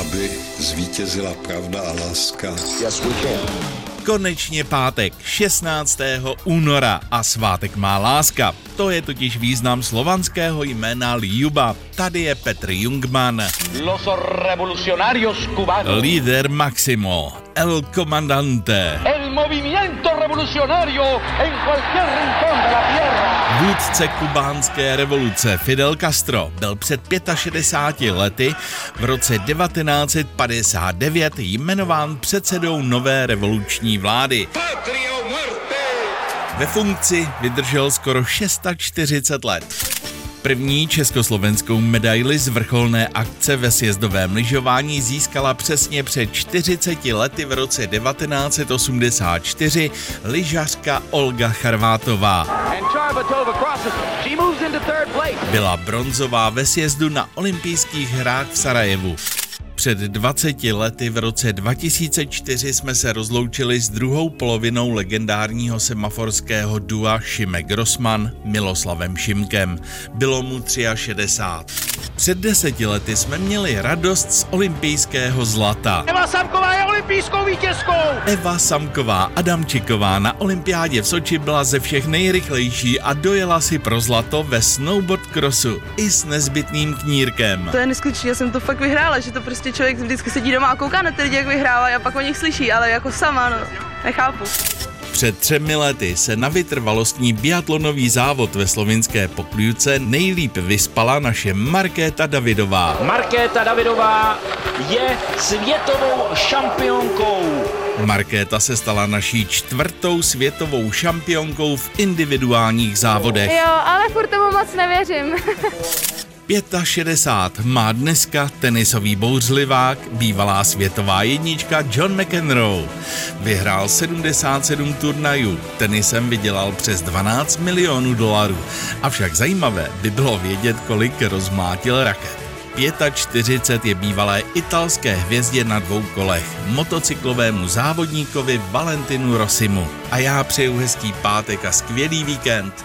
Aby zvítězila pravda a láska. Yes, we can. Konečně pátek 16. února a svátek má láska. To je totiž význam slovanského jména Ljuba. Tady je Petr Jungman. Los revolucionarios cubanos. Líder Maximo. El Comandante. El movimiento revolucionario en cualquier rincón de la tierra. Vůdce kubánské revoluce Fidel Castro byl před 65 lety v roce 1959 jmenován předsedou nové revoluční vlády. Ve funkci vydržel skoro 640 let. První československou medaili z vrcholné akce ve sjezdovém lyžování získala přesně před 40 lety v roce 1984 lyžařka Olga Charvátová. Byla bronzová ve sjezdu na olympijských hrách v Sarajevu. Před 20 lety v roce 2004 jsme se rozloučili s druhou polovinou legendárního semaforského dua Šimek Grossman Miloslavem Šimkem. Bylo mu 63. Před deseti lety jsme měli radost z olympijského zlata. Eva Samková olympijskou vítězkou! Eva Samková Adamčiková na olympiádě v Soči byla ze všech nejrychlejší a dojela si pro zlato ve snowboard crossu i s nezbytným knírkem. To je neskutečné, já jsem to fakt vyhrála, že to prostě člověk vždycky sedí doma a kouká na ty lidi, jak vyhrávají a pak o nich slyší, ale jako sama, no, nechápu. Před třemi lety se na vytrvalostní biatlonový závod ve slovinské Pokljuce nejlíp vyspala naše Markéta Davidová. Markéta Davidová je světovou šampionkou. Markéta se stala naší čtvrtou světovou šampionkou v individuálních závodech. Jo, ale furt tomu moc nevěřím. 65 má dneska tenisový bouřlivák, bývalá světová jednička John McEnroe. Vyhrál 77 turnajů, tenisem vydělal přes 12 milionů dolarů. Avšak zajímavé by bylo vědět, kolik rozmátil raket. 45 je bývalé italské hvězdě na dvou kolech, motocyklovému závodníkovi Valentinu Rosimu. A já přeju hezký pátek a skvělý víkend.